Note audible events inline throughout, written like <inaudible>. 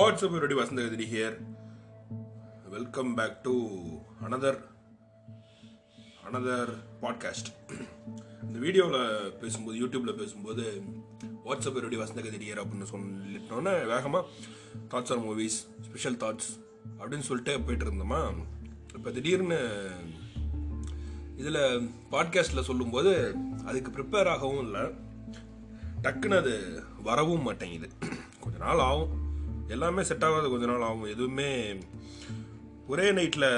What's up, everybody? Vasant here here. Welcome back to another another podcast. இந்த வீடியோவில் பேசும்போது யூடியூப்பில் பேசும்போது வாட்ஸ்அப் everybody வசந்தகதிரியர் அப்படின்னு சொல்லிட்டோன்னே வேகமாக thoughts are movies special thoughts அப்படின்னு சொல்லிட்டு போயிட்டு இருந்தோமா இப்போ திடீர்னு இதில் பாட்காஸ்ட்டில் சொல்லும்போது அதுக்கு ப்ரிப்பேர் ஆகவும் இல்லை டக்குன்னு அது வரவும் மாட்டேங்குது கொஞ்ச நாள் ஆகும் எல்லாமே செட் ஆகாது கொஞ்ச நாள் ஆகும். எதுவுமே ஒரே நைட்டில்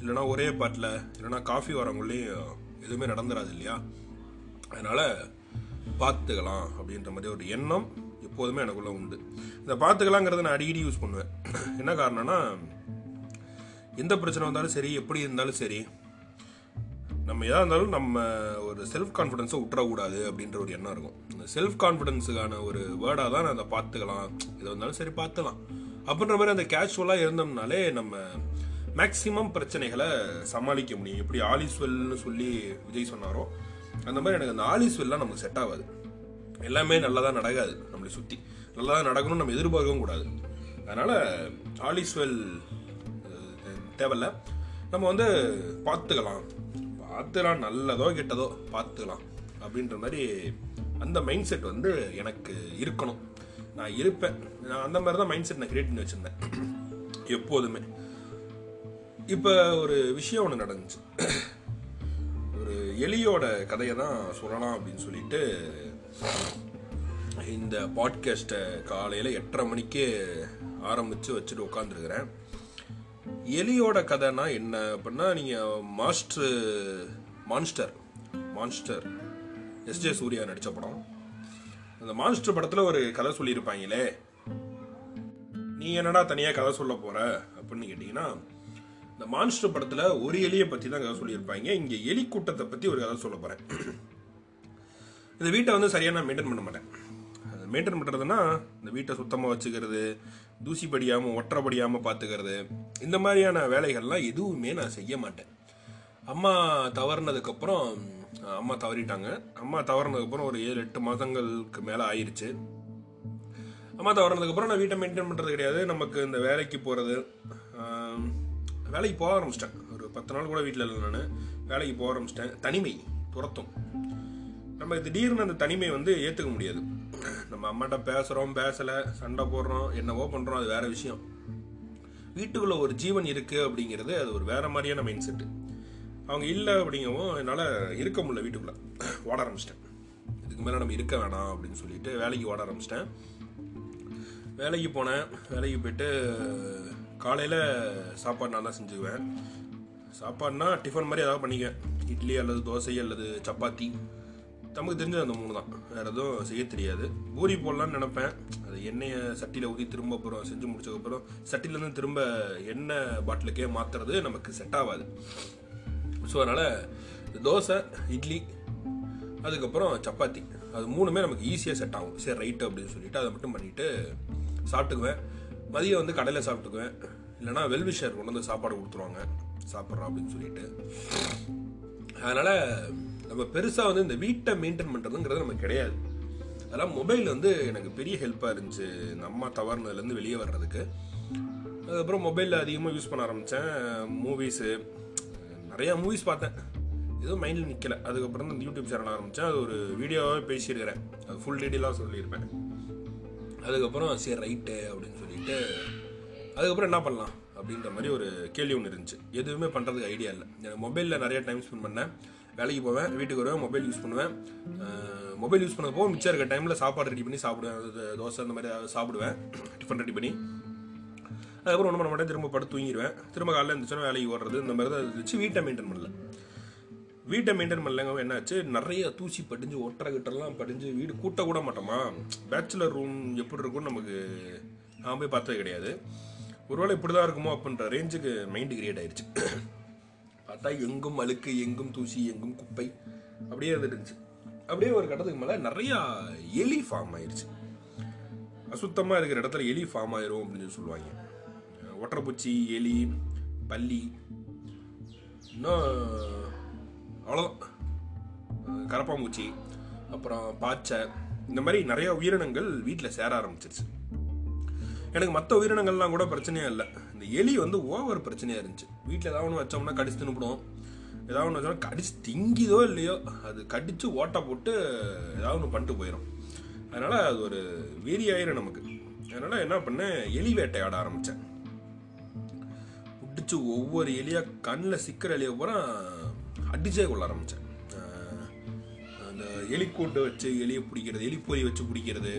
இல்லைனா ஒரே பாட்டில் இல்லைனா காஃபி வரவங்களையும் எதுவுமே நடந்துராது இல்லையா? அதனால் பார்த்துக்கலாம் அப்படின்ற மாதிரி ஒரு எண்ணம் எப்போதுமே எனக்குள்ளே உண்டு. இந்த பார்த்துக்கலாங்கிறத நான் அடிக்கடி யூஸ் பண்ணுவேன். என்ன காரணம்னா எந்த பிரச்சனை வந்தாலும் சரி எப்படி இருந்தாலும் சரி நம்ம எதாக இருந்தாலும் நம்ம ஒரு செல்ஃப் கான்ஃபிடென்ஸை விட்டுறக்கூடாது அப்படின்ற ஒரு எண்ணம் இருக்கும். இந்த செல்ஃப் கான்ஃபிடென்ஸுக்கான ஒரு வேர்டாக தான் நான் அதை பார்த்துக்கலாம். எது வந்தாலும் சரி பார்த்துக்கலாம். அப்படின்ற மாதிரி அந்த கேஷுவலாக இருந்தோம்னாலே நம்ம மேக்சிமம் பிரச்சனைகளை சமாளிக்க முடியும். எப்படி ஆலிஸ்வெல்னு சொல்லி விஜய் சொன்னாரோ அந்த மாதிரி எனக்கு அந்த ஆலிஸ்வெல்லாம் நமக்கு செட் ஆகாது. எல்லாமே நல்லதாக நடக்காது நம்மளை சுற்றி நல்லதாக நடக்கணும்னு நம்ம எதிர்பார்க்கவும் கூடாது. அதனால் ஆலிஸ்வெல் தேவையில்ல. நம்ம வந்து பார்த்துக்கலாம். பார்த்துலாம் நல்லதோ கெட்டதோ பார்த்துக்கலாம் அப்படின்ற மாதிரி அந்த மைண்ட் செட் வந்து எனக்கு இருக்கணும். நான் இருப்பேன். நான் அந்த மாதிரி தான் மைண்ட் செட் நான் கிரியேட் பண்ணி வச்சுருந்தேன். எப்போதுமே. இப்போ ஒரு விஷயம் ஒன்று நடந்துச்சு. ஒரு எலியோட கதையை தான் சொல்லலாம் அப்படின்னு சொல்லிட்டு இந்த பாட்காஸ்ட்டை காலையில் எட்டரை மணிக்கு ஆரம்பித்து வச்சுட்டு உட்காந்துருக்குறேன் எலியோட கதைனா என்ன அப்படின்னா நீங்கள் master monster monster SJ Surya நடித்த படம். அந்த மான்ஸ்டர் படத்தில் ஒரு கதை சொல்லியிருப்பாங்களே. நீ என்னடா தனியாக கதை சொல்ல போகிற அப்படின்னு கேட்டிங்கன்னா இந்த மான்ஸ்டர் படத்தில் ஒரு எலியை பற்றி தான் கதை சொல்லியிருப்பாங்க. இங்கே எலி கூட்டத்தை பற்றி ஒரு கதை சொல்ல போகிறேன் இந்த வீட்டை வந்து சரியாக நான் மெயின்டைன் பண்ண மாட்டேன். மெயின்டைன் பண்ணுறதுன்னா இந்த வீட்டை சுத்தமாக வச்சுக்கிறது தூசி படியாமல் ஒற்றப்படியாமல் பார்த்துக்கிறது இந்த மாதிரியான வேலைகள்லாம் எதுவுமே நான் செய்ய மாட்டேன். அம்மா தவறுனதுக்கப்புறம் அம்மா தவறிட்டாங்க. அம்மா தவறுனதுக்கப்புறம் ஒரு ஏழு எட்டு மாதங்களுக்கு மேலே ஆயிடுச்சு அம்மா தவறுனதுக்கப்புறம் நான் வீட்டை மெயின்டைன் பண்ணுறது கிடையாது. நமக்கு இந்த வேலைக்கு போகிறது வேலைக்கு போக ஆரம்பிச்சிட்டேன். ஒரு பத்து நாள் கூட வீட்டில் இல்லை நான். வேலைக்கு போக ஆரம்பிச்சிட்டேன். தனிமை துரத்தும். நம்ம திடீர்னு அந்த தனிமை வந்து ஏற்றுக்க முடியாது. நம்ம அம்மாட்ட பேசுகிறோம் பேசலை சண்டை போடுறோம் என்னவோ பண்ணுறோம் அது வேற விஷயம். வீட்டுக்குள்ள ஒரு ஜீவன் இருக்கு அப்படிங்கிறது அது ஒரு வேற மாதிரியான மைண்ட் செட்டு அவங்க இல்லை அப்படிங்கவும் என்னால் இருக்க முடியல வீட்டுக்குள்ள. ஓட ஆரம்பிச்சிட்டேன். இதுக்கு மேலே நம்ம இருக்க வேணாம் அப்படின்னு சொல்லிட்டு வேலைக்கு ஓட ஆரம்பிச்சிட்டேன். வேலைக்கு போனேன். வேலைக்கு போயிட்டு காலையில் சாப்பாடு நல்லா செஞ்சுக்குவேன். சாப்பாடுனா டிஃபன் மாதிரி ஏதாவது பண்ணிக்குவேன். இட்லி அல்லது தோசை அல்லது சப்பாத்தி. நமக்கு தெரிஞ்சது அந்த மூணு தான். வேறு எதுவும் செய்ய தெரியாது. பூரி போடலான்னு நினப்பேன். அது எண்ணெயை சட்டியில் ஊற்றி திரும்ப அப்புறம் செஞ்சு முடிச்சதுக்கப்புறம் சட்டிலேருந்து திரும்ப எண்ணெய் பாட்டிலுக்கே மாற்றுறது நமக்கு செட் ஆகாது. ஸோ அதனால் தோசை இட்லி அதுக்கப்புறம் சப்பாத்தி. அது மூணுமே நமக்கு ஈஸியாக செட் ஆகும். சரி ரைட்டு அப்படின்னு சொல்லிட்டு அதை மட்டும் பண்ணிவிட்டு சாப்பிட்டுக்குவேன். மதியம் வந்து கடையில் சாப்பிட்டுக்குவேன். இல்லைனா வெல்விஷர் கொண்டு வந்து சாப்பாடு கொடுத்துருவாங்க. சாப்பிட்றோம் அப்படின்னு சொல்லிட்டு. அதனால் நம்ம பெருசாக வந்து இந்த வீட்டை மெயின்டைன் பண்ணுறதுங்கிறது நமக்கு கிடையாது. அதெல்லாம் மொபைல் வந்து எனக்கு பெரிய ஹெல்ப்பாக இருந்துச்சு. இந்த அம்மா தவறுனதுலேருந்து வெளியே வர்றதுக்கு. அதுக்கப்புறம் மொபைலில் அதிகமாக யூஸ் பண்ண ஆரம்பித்தேன் மூவிஸு நிறையா மூவிஸ் பார்த்தேன். எதுவும் மைண்டில் நிற்கலை அதுக்கப்புறம் தான் யூடியூப் சேனல் ஆரம்பித்தேன் அது ஒரு வீடியோவாகவே பேசியிருக்கிறேன். அது ஃபுல் டீட்டெயிலாக சொல்லியிருப்பேன். அதுக்கப்புறம் சரி ரைட்டு அப்படின்னு சொல்லிட்டு அதுக்கப்புறம் என்ன பண்ணலாம் அப்படின்ற மாதிரி ஒரு கேள்வி ஒன்று இருந்துச்சு. எதுவுமே பண்ணுறதுக்கு ஐடியா இல்லை. எனக்கு மொபைலில் நிறைய டைம் ஸ்பெண்ட் பண்ணேன். வேலைக்கு போவேன் வீட்டுக்கு வருவேன் மொபைல் யூஸ் பண்ணுவேன். மொபைல் யூஸ் பண்ணப்போ மிச்சம் இருக்க டைமில் சாப்பாடு ரெடி பண்ணி சாப்பிடுவேன். அது தோசை அந்த மாதிரி ஏதாவது சாப்பிடுவேன். டிஃபன் ரெடி பண்ணி. அதுக்கப்புறம் ஒன்று பண்ண மாட்டேன். திரும்ப படுத்து தூங்கிடுவேன் திரும்ப காலையில் இருந்துச்சுன்னா வேலைக்கு ஓடுறது இந்த மாதிரி தான் இருந்துச்சு. வீட்டை மெயின்டைன் பண்ணல. வீட்டை மெயின்டைன் பண்ணலங்க என்னாச்சு? நிறைய தூசி படிஞ்சு ஒட்டரை கிட்டலாம் படிஞ்சு வீடு கூட்ட கூட மாட்டோமா? பேச்சுலர் ரூம் எப்படி இருக்கும்னு நமக்கு நான் போய் பார்த்தது கிடையாது. ஒருவேளை இப்படி தான் இருக்குமோ அப்படின்ற ரேஞ்சுக்கு மைண்டு கிரியேட் ஆயிடுச்சு பார்த்தா எங்கும் அழுக்கு எங்கும் தூசி எங்கும் குப்பை. அப்படியே இருந்துச்சு அப்படியே ஒரு கட்டத்துக்கு மேலே நிறையா எலி ஃபார்ம் ஆயிடுச்சு அசுத்தமாக இருக்கிற இடத்துல எலி ஃபார்ம் ஆயிரும் அப்படின்னு சொல்லி சொல்லுவாங்க. ஒட்டரைப்பூச்சி எலி பள்ளி இன்னும் அவ்வளோதான் கரப்பாம்பூச்சி அப்புறம் பாச்சை. இந்த மாதிரி நிறைய உயிரினங்கள் வீட்டில் சேர ஆரம்பிச்சிருச்சு. எனக்கு மற்ற உயிரினங்கள்லாம் கூட பிரச்சனையே இல்லை. இந்த எலி வந்து ஓவர் பிரச்சனையாக இருந்துச்சு. வீட்டில் ஏதாவது ஒன்று வச்சோம்னா கடிச்சு தின்னுப்படும் ஏதாவது ஒன்று வச்சோம்னா கடிச்சு திங்கிதோ இல்லையோ அது கடித்து ஓட்டை போட்டு ஏதாவது ஒன்று பண்ணிட்டு போயிடும் அதனால் அது ஒரு வீரியாயிரும் நமக்கு. அதனால் என்ன பண்ணேன் எலி வேட்டையாட ஆரம்பித்தேன் பிடிச்சி ஒவ்வொரு எலியாக கண்ணில் சிக்கிற எலியை பூரா அடிச்சே கொள்ள ஆரம்பித்தேன் அந்த எலிக்கூட்டு வச்சு எலியை பிடிக்கிறது எலிப்பொறி வச்சு பிடிக்கிறது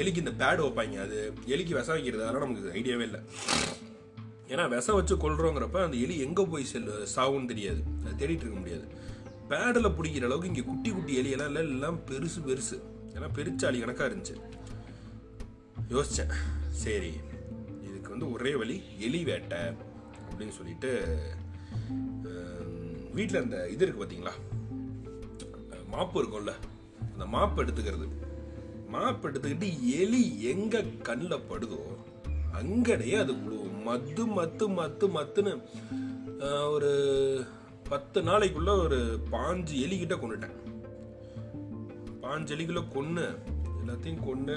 எலிக்கு இந்த பேடு வைப்பாங்க அது எலிக்கு விஷம் வைக்கிறது அதெல்லாம் நமக்கு ஐடியாவே இல்லை. ஏன்னா விஷம் வச்சு கொள்றோங்கிறப்ப அந்த எலி எங்கே போய் செல்லு சாவுன்னு தெரியாது. அது தேடிட்டு இருக்க முடியாது. பேடில் பிடிக்கிற அளவுக்கு இங்கே குட்டி குட்டி எலியெல்லாம் இல்லை எல்லாம் பெருசு பெருசு. ஏன்னா பெருச்சாளி கணக்காக இருந்துச்சு. யோசித்தேன் சரி இதுக்கு வந்து ஒரே வழி எலி வேட்டை அப்படின்னு சொல்லிட்டு வீட்டில் அந்த இது இருக்குது பார்த்தீங்களா மாப்பு இருக்கும்ல அந்த மாப்பு எடுத்துக்கிறது. மாப்பு எடுத்துக்கிட்டு எலி எங்கே கண்ணில் படுதோ அங்கடையே அது விழுவும் மத்து மத்து மத்து மத்துன்னு ஒரு பத்து நாளைக்குள்ள ஒரு பாஞ்சு எலிக்கிட்ட கொண்டுட்டேன். பாஞ்சு எலிக்குள்ள கொன்று எல்லாத்தையும் கொன்று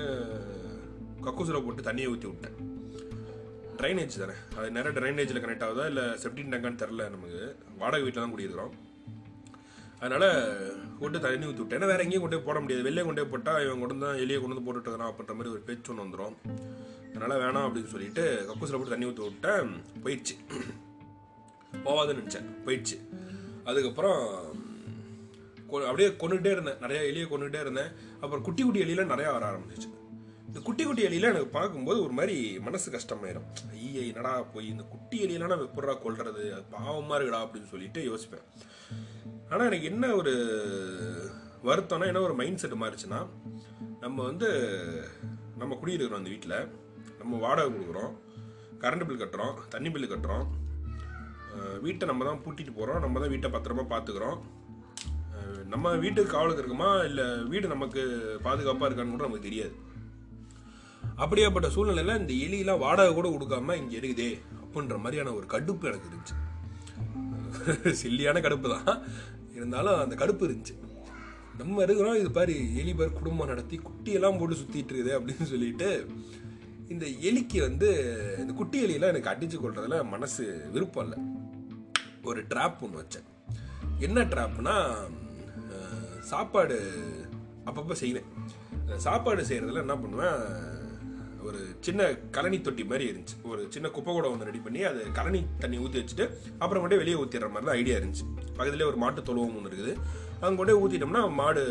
கக்கூசில் போட்டு தண்ணியை ஊற்றி விட்டேன். ட்ரைனேஜ் தானே? அது நிறைய ட்ரைனேஜில் கனெக்ட் ஆகுதா? இல்லை செப்டின் டேங்கான்னு தெரில நமக்கு. வாடகை வீட்டில் தான் குடியிருக்கிறோம். அதனால் கொண்டு தண்ணி ஊற்றி விட்டேன். ஏன்னா வேற எங்கேயும் கொண்டு போய் போட முடியாது. வெளியே கொண்டு போய் போட்டால் இவன் கொண்டு தான் எலியை கொண்டு வந்து போட்டுட்டு இருக்கிறான் அப்படின்ற மாதிரி ஒரு பேச்சு ஒன்று வந்துடும் அதனால் வேணாம் அப்படின்னு சொல்லிட்டு கக்கூசில் போட்டு தண்ணி ஊற்றி விட்டேன் போயிடுச்சு. போவாதுன்னு நினச்சேன். போயிடுச்சு. அதுக்கப்புறம் கொ- அப்படியே கொண்டுகிட்டே இருந்தேன். நிறையா எலியை கொண்டுகிட்டே இருந்தேன். அப்புறம் குட்டி குட்டி எலியெல்லாம் நிறையா வர ஆரம்பிச்சிச்சு. இந்த குட்டி குட்டி எலியெல்லாம் எனக்கு பார்க்கும்போது ஒரு மாதிரி மனசு கஷ்டமாயிரும். ஐயே என்னடா போய் இந்த குட்டி எலியெல்லாம் நம்ம எப்படா கொள்றது அது பாவமாக இருக்குடா அப்படின்னு சொல்லிட்டு யோசிப்பேன். ஆனால் எனக்கு என்ன ஒரு வருத்தம்னா என்ன ஒரு மைண்ட் செட் மாறிச்சுன்னா நம்ம வந்து நம்ம குடியிருக்கிறோம் அந்த வீட்டில் நம்ம வாடகை கொடுக்குறோம். கரண்ட் பில் கட்டுறோம் தண்ணி பில் கட்டுறோம். வீட்டை நம்ம தான் பூட்டிட்டு போகிறோம் நம்ம தான் வீட்டை பத்திரமா பார்த்துக்கிறோம் நம்ம வீட்டுக்கு காவலுக்கு இருக்குமா? இல்லை வீடு நமக்கு பாதுகாப்பாக இருக்கான்னு கூட நமக்கு தெரியாது. அப்படியாப்பட்ட சூழ்நிலையில் இந்த எலியெல்லாம் வாடகை கூட கொடுக்காம இங்கே இருக்குதே அப்படின்ற மாதிரியான ஒரு கடுப்பு எனக்கு இருந்துச்சு. <laughs> சில்லியான கடுப்பு தான். இருந்தாலும் அந்த கடுப்பு இருந்துச்சு. நம்ம இருக்கிறோம் இது பாரு எலி பாரு குடும்பம் நடத்தி குட்டியெல்லாம் போட்டு சுற்றிட்டு இருக்குது அப்படின்னு சொல்லிட்டு இந்த எலிக்கு வந்து இந்த குட்டி எலியெல்லாம் எனக்கு அடிச்சு கொள்றதுல மனசு விருப்பம் இல்லை. ஒரு ட்ராப் ஒன்று வச்சேன். என்ன ட்ராப்னா சாப்பாடு அப்பப்போ செய்வேன். சாப்பாடு செய்கிறதுல என்ன பண்ணுவேன் ஒரு சின்ன கழனி தொட்டி மாதிரி இருந்துச்சு. ஒரு சின்ன குப்பை கூட ஒன்று ரெடி பண்ணி அது கழனி தண்ணி ஊற்றி வச்சுட்டு அப்புறம் மட்டும் வெளியே ஊற்றிடுற மாதிரி தான் ஐடியா இருந்துச்சு. பக்கத்துலேயே ஒரு மாட்டு தொழுவம் ஒன்று இருக்குது. அங்கே கொண்டே ஊற்றிட்டோம்னா மாடு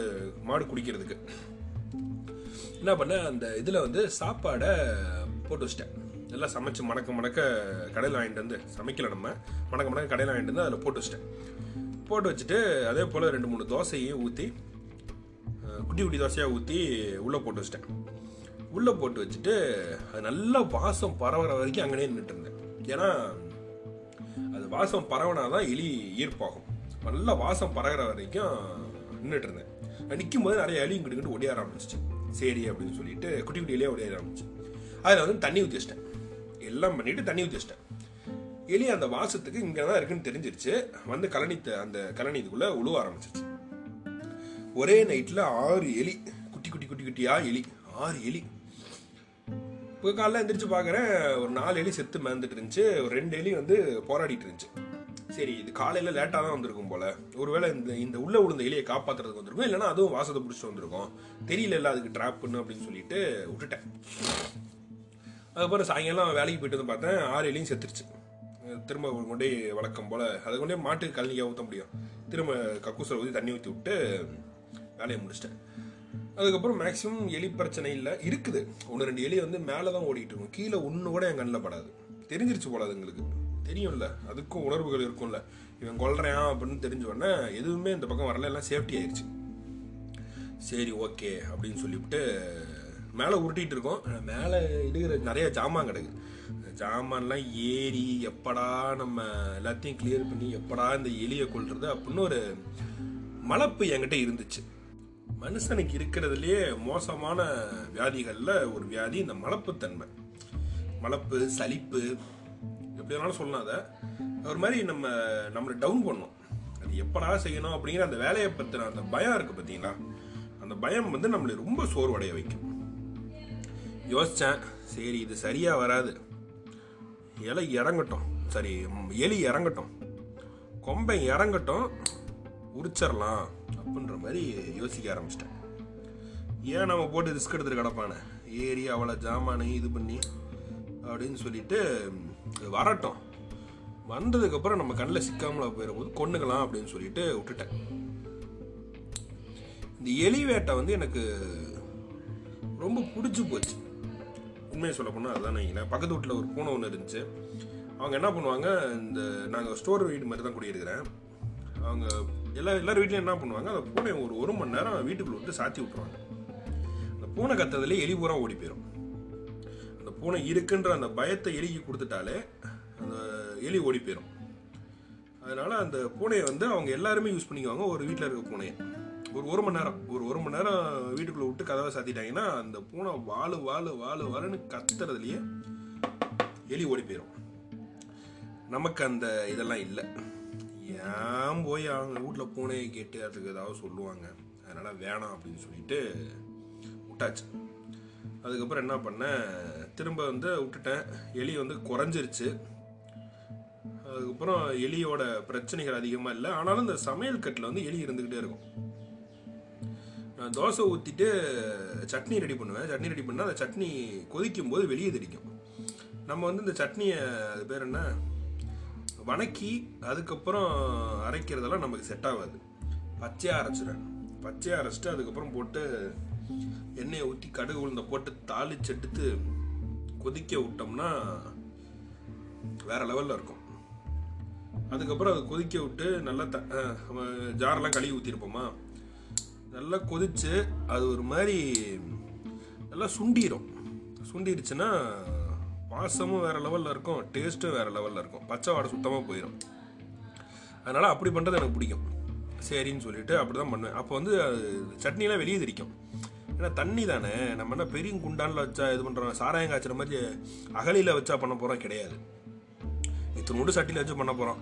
மாடு குடிக்கிறதுக்கு. என்ன பண்ணேன் அந்த இதில் வந்து சாப்பாடை போட்டு வச்சிட்டேன். நல்லா சமைச்சு மணக்க மணக்க கடையில் வாங்கிட்டு வந்து சமைக்கல நம்ம. மணக்க மணக்க கடையில் வாங்கிட்டு வந்து அதில் போட்டு வச்சிட்டேன். போட்டு வச்சுட்டு அதே போல் ரெண்டு மூணு தோசையும் ஊற்றி குட்டி குட்டி தோசையாக ஊற்றி உள்ளே போட்டு வச்சிட்டேன். உள்ளே போட்டு வச்சுட்டு அது நல்லா வாசம் பரவுற வரைக்கும் அங்கேயே நின்றுட்டு இருந்தேன். ஏன்னா அது வாசம் பரவனாதான் எலி ஈர்ப்பாகும். நல்லா வாசம் பரவுற வரைக்கும் நின்றுட்டு இருந்தேன். நிற்கும் போது நிறைய எலி இங்கிட்டு ஒடிய ஆரம்பிச்சிச்சு. சரி அப்படின்னு சொல்லிட்டு குட்டி குட்டியிலேயே உடைய ஆரம்பிச்சு. அதில் வந்து தண்ணி ஊற்றி வச்சிட்டேன் எல்லாம் பண்ணிவிட்டு தண்ணி ஊற்றி வச்சிட்டேன் எலி அந்த வாசத்துக்கு இங்கே தான் இருக்குன்னு தெரிஞ்சிருச்சு. வந்து கலனி அந்த கலனி இதுக்குள்ளே உழுவ ஆரம்பிச்சிருச்சு. ஒரே நைட்டில் ஆறு எலி குட்டி குட்டி குட்டி குட்டியாக எலி ஆறு எலி. இப்போ காலைல எந்திரிச்சு பார்க்குறேன் ஒரு நாலு எலி செத்து மேந்துட்டு இருந்துச்சு. ஒரு ரெண்டு எலி வந்து போராடிட்டு இருந்துச்சு. சரி இது காலையில் லேட்டாக தான் வந்திருக்கும் போல. ஒருவேளை இந்த இந்த உள்ள விழுந்த எலியை காப்பாத்துறதுக்கு வந்திருக்கும் இல்லைன்னா அதுவும் வாசத்தை பிடிச்சிட்டு வந்திருக்கும். தெரியல இல்லை அதுக்கு ட்ராப்புன்னு அப்படின்னு சொல்லிட்டு விட்டுட்டேன். அதுக்கப்புறம் சாயங்காலம் வேலைக்கு போயிட்டு வந்து பார்த்தேன் ஆறு எலியும் செத்துருச்சு. திரும்ப கொண்டே வழக்கம் போல் அதை கொண்டே மாட்டுக்கு கழனிக்காக ஊற்ற முடியும். திரும்ப கக்கூசில் ஊற்றி தண்ணி ஊற்றி விட்டு வேலையை முடிச்சிட்டேன். அதுக்கப்புறம் மேக்ஸிமம் எலி பிரச்சனை இல்லை இருக்குது. ஒன்று ரெண்டு எலி வந்து மேலே தான் ஓடிட்டு இருக்கும். கீழே ஒன்று கூட என் கண்ணில் படாது. தெரிஞ்சிருச்சு போல அதுங்களுக்கு தெரியும்ல. அதுக்கும் உணர்வுகள் இருக்கும்ல. இவன் கொல்றான் அப்படின்னு தெரிஞ்ச உடனே எதுவுமே இந்த பக்கம் வரல. எல்லாம் சேஃப்டி ஆயிடுச்சு சரி ஓகே அப்படின்னு சொல்லிவிட்டு மேலே உருட்டிகிட்டு இருக்கோம். மேலே இடுகிற நிறைய ஜாமான் கிடக்கு. ஜாமான்லாம் ஏறி எப்படா நம்ம எல்லாத்தையும் கிளியர் பண்ணி எப்படா இந்த எலியை கொல்றது அப்படின்னு ஒரு மலப்பு என்கிட்ட இருந்துச்சு. மனுஷனுக்கு இருக்கிறதுலையே மோசமான வியாதிகளில் ஒரு வியாதி இந்த மலப்புத்தன்மை. மலப்பு சலிப்பு எப்படி வேணாலும் சொல்லலாம் அதை. ஒரு மாதிரி நம்ம நம்மளை டவுன் பண்ணோம். அது எப்படா செய்யணும் அப்படிங்கிற அந்த வேலையை பற்றின அந்த பயம் இருக்கு பார்த்தீங்களா? அந்த பயம் வந்து நம்மளை ரொம்ப சோர்வடைய வைக்கும். யோசித்தேன் சரி இது சரியாக வராது. இலை இறங்கட்டும். சரி எலி இறங்கட்டும். கொம்பை இறங்கட்டும். உரிச்சிடலாம் அப்படின்ற மாதிரி யோசிக்க ஆரம்பிச்சிட்டேன். ஏன் நம்ம போட்டு ரிஸ்க் எடுத்துட்டு கிடப்பானே? ஏறி அவளை ஜாமானை இது பண்ணி அப்படின்னு சொல்லிட்டு வரட்டும். வந்ததுக்கப்புறம் நம்ம கண்ணில் சிக்காமல் போயிடும்போது கொண்டுக்கலாம் அப்படின்னு சொல்லிட்டு விட்டுட்டேன். இந்த எலி வேட்டை வந்து எனக்கு ரொம்ப பிடிச்சி போச்சு. உண்மையை சொல்ல போனால் அதுதான் நீங்கள் பக்கத்து வீட்டில் ஒரு பூனை ஒன்று இருந்துச்சு. அவங்க என்ன பண்ணுவாங்க இந்த நாங்கள் ஸ்டோர் வீடு மாதிரி தான் குடியிருக்கிறேன். அவங்க எல்லா எல்லார் வீட்லையும் என்ன பண்ணுவாங்க அந்த பூனை ஒரு ஒரு மணி நேரம் வீட்டுக்குள்ளே விட்டு சாத்தி விட்ருவாங்க அந்த பூனை கத்ததுலேயே எலி பூரா ஓடி போயிடும் பூனை இருக்குன்ற அந்த பயத்தை எலிக்கு கொடுத்துட்டாலே அந்த எலி ஓடி போயிடும் அதனால அந்த பூனையை வந்து அவங்க எல்லாருமே யூஸ் பண்ணிக்குவாங்க. ஒரு வீட்டில் இருக்க பூனையை. ஒரு ஒரு மணி நேரம். ஒரு ஒரு மணி நேரம் வீட்டுக்குள்ளே விட்டு கதவை சாத்திட்டாங்கன்னா அந்த பூனை வாழு வாழு வாழு வாழுன்னு கத்துறதுலையே எலி ஓடி போயிடும் நமக்கு அந்த இதெல்லாம் இல்லை. ஏன் போய் அவங்க வீட்டில் பூனையை கேட்டு அதுக்கு ஏதாவது சொல்லுவாங்க. அதனால் வேணாம் அப்படின்னு சொல்லிட்டு விட்டாச்சு. அதுக்கப்புறம் என்ன பண்ணேன் திரும்ப வந்து விட்டுட்டேன். எலி வந்து குறைஞ்சிருச்சு. அதுக்கப்புறம் எலியோட பிரச்சனைகள் அதிகமாக இல்லை. ஆனாலும் இந்த சமையல் கட்டில் வந்து எலி இருந்துக்கிட்டே இருக்கும். நான் தோசை ஊற்றிட்டு சட்னி ரெடி பண்ணுவேன். சட்னி ரெடி பண்ணால் அந்த சட்னி கொதிக்கும் போது வெளியே தெரிக்கும் நம்ம வந்து இந்த சட்னியை அது பேர் என்ன? வணக்கி அதுக்கப்புறம் அரைக்கிறதெல்லாம் நமக்கு செட் ஆகாது. பச்சையாக அரைச்சிடுறேன் பச்சையாக அரைச்சிட்டு அதுக்கப்புறம் போட்டு எண்ணெயை ஊற்றி கடுகு உளுந்த போட்டு தாளிச்சு எடுத்து கொதிக்க விட்டோம்னா வேற லெவலில் இருக்கும். அதுக்கப்புறம் அதை கொதிக்க விட்டு நல்லா த ஜாரெலாம் நம்ம ஜாரெல்லாம் கழுவி ஊற்றிருப்போமா நல்லா கொதிச்சு அது ஒரு மாதிரி நல்லா சுண்டிரும். சுண்டிடுச்சுன்னா வாசமும் வேற லெவலில் இருக்கும் டேஸ்ட்டும் வேற லெவலில் இருக்கும். பச்சை வாடை சுத்தமாக போயிடும் அதனால் அப்படி பண்ணுறது எனக்கு பிடிக்கும். சரின்னு சொல்லிட்டு அப்படி தான் பண்ணுவேன். அப்போ வந்து அது சட்னிலாம் வெளியே தெரிக்கும். ஏன்னா தண்ணி தானே. நம்ம என்ன பெரிய குண்டானில் வச்சா இது பண்ணுறோம் சாராயம் காய்ச்சுற மாதிரி அகலியில் வச்சா பண்ண போகிறோம் கிடையாது. இத்தனோடு சட்டியில் வச்சு பண்ண போகிறோம்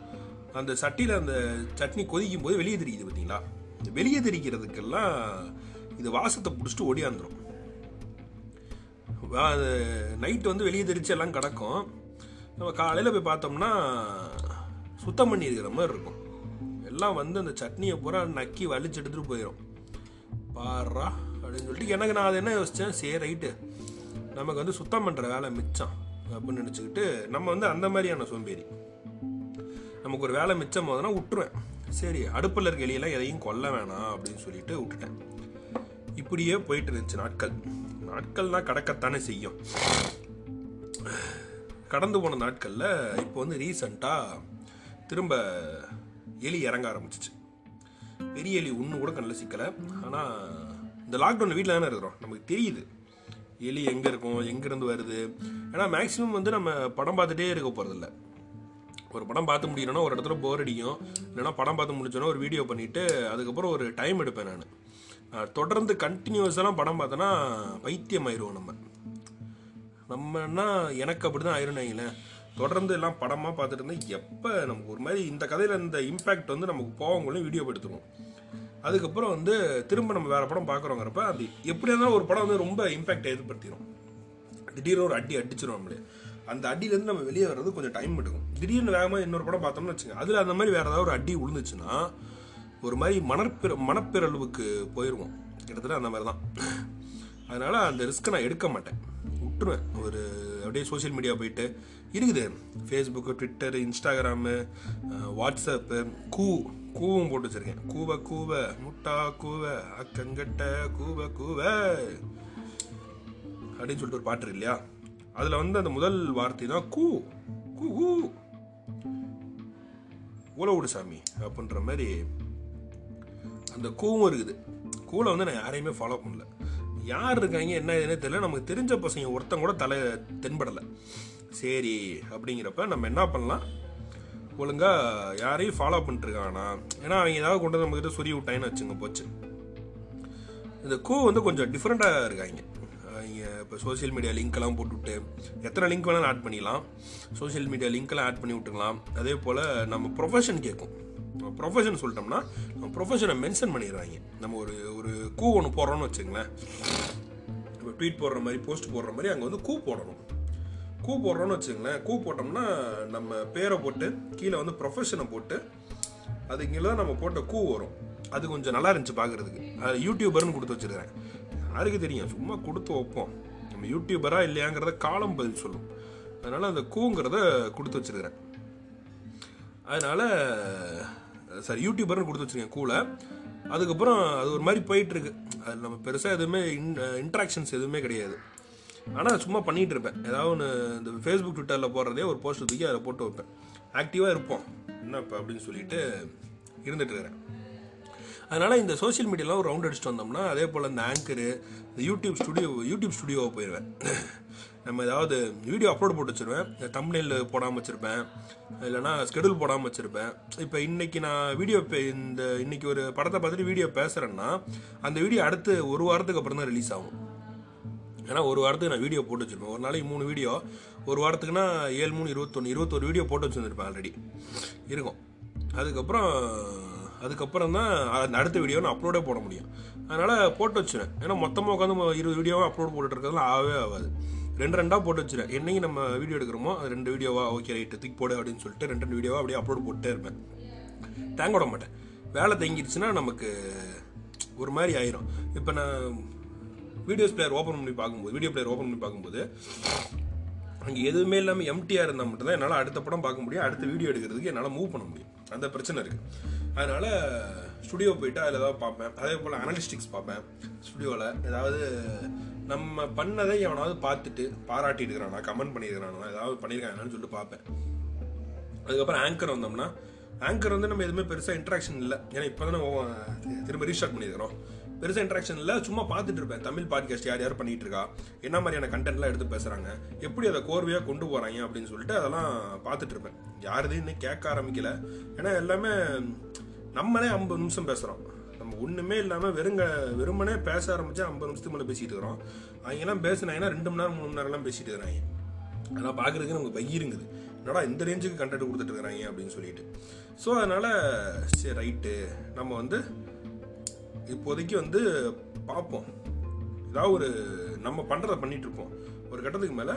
அந்த சட்டியில் அந்த சட்னி கொதிக்கும் போது வெளியே தெரியுது பார்த்தீங்களா இந்த வெளியே தெரிக்கிறதுக்கெல்லாம் இது வாசத்தை பிடிச்சிட்டு ஓடியாந்துரும் நைட்டு வந்து வெளியே தெரிச்சு எல்லாம் கிடக்கும். நம்ம காலையில் போய் பார்த்தோம்னா சுத்தம் பண்ணி இருக்கிற மாதிரி இருக்கும். எல்லாம் வந்து அந்த சட்னியை பூரா நக்கி வலிச்சு எடுத்துகிட்டு போயிடும் பாரா. அப்படின்னு சொல்லிட்டு எனக்கு நான் அதை என்ன யோசித்தேன் சரி ரைட்டு. நமக்கு வந்து சுத்தம் பண்ணுற வேலை மிச்சம் அப்படின்னு நினச்சிக்கிட்டு நம்ம வந்து அந்த மாதிரியான சோம்பேறி. நமக்கு ஒரு வேலை மிச்சம் போதுன்னா விட்டுருவேன். சரி அடுப்பில் இருக்க எலியெல்லாம் எதையும் கொல்ல வேணாம் அப்படின்னு சொல்லிட்டு விட்டுட்டேன். இப்படியே போயிட்டு இருந்துச்சு நாட்கள். நாட்கள்னா கடக்கத்தானே செய்யும். கடந்து போன நாட்களில் இப்போ வந்து ரீசண்டாக திரும்ப எலி இறங்க ஆரம்பிச்சிச்சு. பெரிய எலி ஒன்று கூட கண்ணில் சிக்கலை. ஆனால் இந்த லாக்டவுன் வீட்டில் தானே இருக்கிறோம். நமக்கு தெரியுது. எலி எங்கே இருக்கும் எங்கேருந்து வருது? ஏன்னா மேக்ஸிமம் வந்து நம்ம படம் பார்த்துட்டே இருக்க போகிறதில்ல ஒரு படம் பார்த்து முடியணும்னா ஒரு இடத்துல போர் அடிக்கும். இல்லைன்னா படம் பார்த்து முடிச்சோன்னா ஒரு வீடியோ பண்ணிவிட்டு அதுக்கப்புறம் ஒரு டைம் எடுப்பேன் நான். தொடர்ந்து கண்டினியூஸெல்லாம் படம் பார்த்தோன்னா பைத்தியம் ஆயிடுவோம் நம்ம. நம்மன்னா எனக்கு அப்படி தான் ஆயிரும் வைங்களேன். தொடர்ந்து எல்லாம் படமாக பார்த்துட்டு இருந்தால் எப்போ நமக்கு ஒரு மாதிரி இந்த கதையில் இந்த இம்பேக்ட் வந்து நமக்கு போகவங்களும் வீடியோ எடுத்துருவோம். அதுக்கப்புறம் வந்து திரும்ப நம்ம வேறு படம் பார்க்குறோங்கிறப்ப அது எப்படி இருந்தாலும் ஒரு படம் வந்து ரொம்ப இம்பேக்ட் ஏற்படுத்திடும் திடீர்னு ஒரு அடி அடிச்சிடும் நம்மளே. அந்த அடியிலேருந்து நம்ம வெளியே வர்றது கொஞ்சம் டைம் எடுக்கும். திடீர்னு வேகமாக இன்னொரு படம் பார்த்தோம்னு வச்சுங்க அதில் அந்த மாதிரி வேறு ஏதாவது ஒரு அடி விழுந்துச்சுன்னா ஒரு மாதிரி மனப்பிற மனப்பிறழ்வுக்கு போயிடுவோம் கிட்டத்தட்ட அந்த மாதிரி தான் அதனால் அந்த ரிஸ்க்கை நான் எடுக்க மாட்டேன். விட்டுருவேன். ஒரு அப்படியே சோஷியல் மீடியா போயிட்டு இருக்குது. ஃபேஸ்புக்கு ட்விட்டரு இன்ஸ்டாகிராமு வாட்ஸ்அப்பு கூ கூவும் போட்டு வச்சிருக்கேன். கூவ கூவ முட்டா கூவ அக்கங்கட்ட கூவ கூவ. அப்படின்னு சொல்லிட்டு ஒரு பாட்டு இல்லையா? அதில் வந்து அந்த முதல் வார்த்தை தான் கூ கூ கூ உலவுடு சாமி அப்படின்ற மாதிரி அந்த கூவும் இருக்குது. கூலை வந்து நான் யாரையுமே ஃபாலோ பண்ணல. யார் இருக்காங்க என்ன ஏதுன்னே தெரியல. நமக்கு தெரிஞ்ச பசங்க ஒருத்தன் கூட தலை தென்படலை. சரி அப்படிங்கிறப்ப நம்ம என்ன பண்ணலாம்? ஒழுங்கா யாரையும் ஃபாலோ பண்ணிட்டுருக்கானா? ஏன்னா அவங்க ஏதாவது கொண்டு வந்து நம்மகிட்ட சுரிய விட்டாங்கன்னு வச்சுங்க போச்சு. இந்த கூ வந்து கொஞ்சம் டிஃப்ரெண்ட்டாக இருக்காங்க. அவங்க இப்போ சோஷியல் மீடியா லிங்க்கெல்லாம் போட்டுவிட்டு எத்தனை லிங்க் வேணாலும் ஆட் பண்ணிடலாம் சோஷியல் மீடியா லிங்க்கெல்லாம் ஆட் பண்ணி விட்டுக்கலாம். அதே போல் நம்ம ப்ரொஃபஷன் கேட்கும். ப்ரொஃபஷன் சொல்லிட்டோம்னா நம்ம ப்ரொஃபஷனை மென்ஷன் பண்ணிடுவாங்க நம்ம ஒரு ஒரு கூ ஒன்று போடுறோன்னு வச்சுங்களேன் ட்வீட் போடுற மாதிரி போஸ்ட் போடுற மாதிரி அங்கே வந்து கூ போடணும். கூ போடுறோம்னு வச்சுங்களேன் கூ போட்டோம்னா நம்ம பேரை போட்டு கீழே வந்து ப்ரொஃபஷனை போட்டு அது கீழே தான் நம்ம போட்ட கூ வரும். அது கொஞ்சம் நல்லா இருந்துச்சு பார்க்குறதுக்கு அது யூடியூபர்னு கொடுத்து வச்சிருக்கேன் யாருக்கு தெரியும்? சும்மா கொடுத்து வைப்போம். நம்ம யூடியூபரா இல்லையாங்கிறத காலம் பதில் சொல்லும். அதனால் அந்த கூங்கிறத கொடுத்து வச்சிருக்கிறேன். அதனால் சாரி யூடியூபர்னு கொடுத்து வச்சுருக்கேன் கூலை. அதுக்கப்புறம் அது ஒரு மாதிரி போயிட்டுருக்கு அது நம்ம பெருசாக எதுவுமே இன்ட்ராக்ஷன்ஸ் எதுவுமே கிடையாது. ஆனால் சும்மா பண்ணிகிட்டு இருப்பேன் ஏதாவது ஒன்று இந்த ஃபேஸ்புக் ட்விட்டரில் போடுறதே ஒரு போஸ்ட் தூக்கி அதில் போட்டு வைப்பேன். ஆக்டிவாக இருப்போம். என்ன இப்போ அப்படின்னு சொல்லிட்டு இருந்துட்டு இருக்கிறேன். அதனால் இந்த சோஷியல் மீடியாலாம் ஒரு ரவுண்ட் அடிச்சுட்டு வந்தோம்னா அதே போல் இந்த ஆங்கரு இந்த யூடியூப் ஸ்டுடியோ யூடியூப் ஸ்டுடியோவை போயிடுவேன் நம்ம ஏதாவது வீடியோ அப்லோட் போட்டு வச்சுருவேன். தம்ப்நெயில் போடாமல் வச்சுருப்பேன். இல்லைனா ஸ்கெடியூல் போடாமல் வச்சுருப்பேன். இப்போ இன்னைக்கு நான் வீடியோ இந்த இன்னைக்கு ஒரு படத்தை பார்த்துட்டு வீடியோ பேசுகிறேன்னா அந்த வீடியோ அடுத்து ஒரு வாரத்துக்கு அப்புறம் தான் ரிலீஸ் ஆகும். ஏன்னா ஒரு வாரத்துக்கு நான் வீடியோ போட்டு வச்சிருப்பேன். ஒரு நாளைக்கு மூணு வீடியோ ஒரு வாரத்துக்குனா ஏழு மூணு இருபத்தொன்று இருபத்தொரு வீடியோ போட்டு வச்சுருந்துருப்பேன் ஆல்ரெடி இருக்கும். அதுக்கப்புறம் அதுக்கப்புறம் தான் அந்த அடுத்த வீடியோ நான் அப்லோடே போட முடியும். அதனால் போட்டு வச்சுருவேன். ஏன்னா மொத்தமாக உட்காந்து இருபது வீடியோவாக அப்லோட் போட்டுட்டு இருக்கிறதுலாம் ஆகவே ஆகாது. ரெண்டு ரெண்டாக போட்டு வச்சுருவேன். என்னைக்கு நம்ம வீடியோ எடுக்கிறோமோ அது ரெண்டு வீடியோவா ஓகே ரைட்டு தூக்கி போடு அப்படின்னு சொல்லிட்டு ரெண்டு ரெண்டு வீடியோவாக அப்படியே அப்லோட் போட்டே இருப்பேன். தேங்க விட மாட்டேன். வேலை தங்கிடுச்சுன்னா நமக்கு ஒரு மாதிரி ஆயிரும். இப்போ நான் வீடியோஸ் பிளேயர் ஓப்பன் பண்ணி பார்க்கும்போது வீடியோ பிளேயர் ஓப்பன் பண்ணி பார்க்கும்போது அங்கே எதுவுமே இல்லாமல் எம்டிஆர் இருந்தால் மட்டும்தான் என்னால் அடுத்த படம் பார்க்க முடியும் அடுத்த வீடியோ எடுக்கிறதுக்கு என்னால் மூவ் பண்ண முடியும். அந்த பிரச்சனை இருக்குது அதனால் ஸ்டுடியோ போயிட்டு அதில் ஏதாவது பார்ப்பேன். அதே போல் அனலிஸ்டிக்ஸ் பார்ப்பேன். ஸ்டுடியோவில் ஏதாவது நம்ம பண்ணதை எவனாவது பார்த்துட்டு பாராட்டி இருக்கிறானா கமெண்ட் பண்ணியிருக்கிறானா ஏதாவது பண்ணியிருக்காங்கன்னு சொல்லிட்டு பார்ப்பேன். அதுக்கப்புறம் ஆங்கர் வந்தோம்னா ஆங்கர் வந்து நம்ம எதுவுமே பெருசாக இன்ட்ராக்ஷன் இல்லை. ஏன்னா இப்போ தானே திரும்ப ரீஸ்டார்ட் பண்ணியிருக்கிறோம். பெருசாக இன்ட்ராக்ஷன் இல்லை. சும்மா பார்த்துட்டு இருப்பேன். தமிழ் பாட்காஸ்ட் யார் யார் பண்ணிட்டு இருக்கா? என்ன மாதிரியான கண்டென்ட்லாம் எடுத்து பேசுகிறாங்க எப்படி அதை கோர்வையாக கொண்டு போகிறாங்க அப்படின்னு சொல்லிட்டு அதெல்லாம் பார்த்துட்டு இருப்பேன். யாருதையும் இன்னும் கேட்க ஆரம்பிக்கல. ஏன்னா எல்லாமே நம்மளே ஐம்பது நிமிஷம் பேசுகிறோம் நம்ம ஒன்றுமே இல்லாமல் வெறுங்க வெறுமனே பேச ஆரம்பிச்சா ஐம்பது நிமிஷத்துக்கு மேலே பேசிட்டு இருக்கிறோம். அவங்கெல்லாம் பேசினாங்கன்னா ரெண்டு மணி நேரம் மூணு மணி நேரம்லாம் பேசிட்டு இருக்கிறாங்க. அதெல்லாம் பார்க்குறதுக்கு நமக்கு பையிருங்குது என்னடா இந்த ரேஞ்சுக்கு கண்டென்ட் கொடுத்துட்டு இருக்கிறாங்க அப்படின்னு சொல்லிட்டு. ஸோ அதனால் சரி ரைட்டு நம்ம வந்து இப்போதைக்கு வந்து பார்ப்போம். ஏதாவது ஒரு நம்ம பண்ணுறத பண்ணிகிட்ருப்போம் ஒரு கட்டத்துக்கு மேலே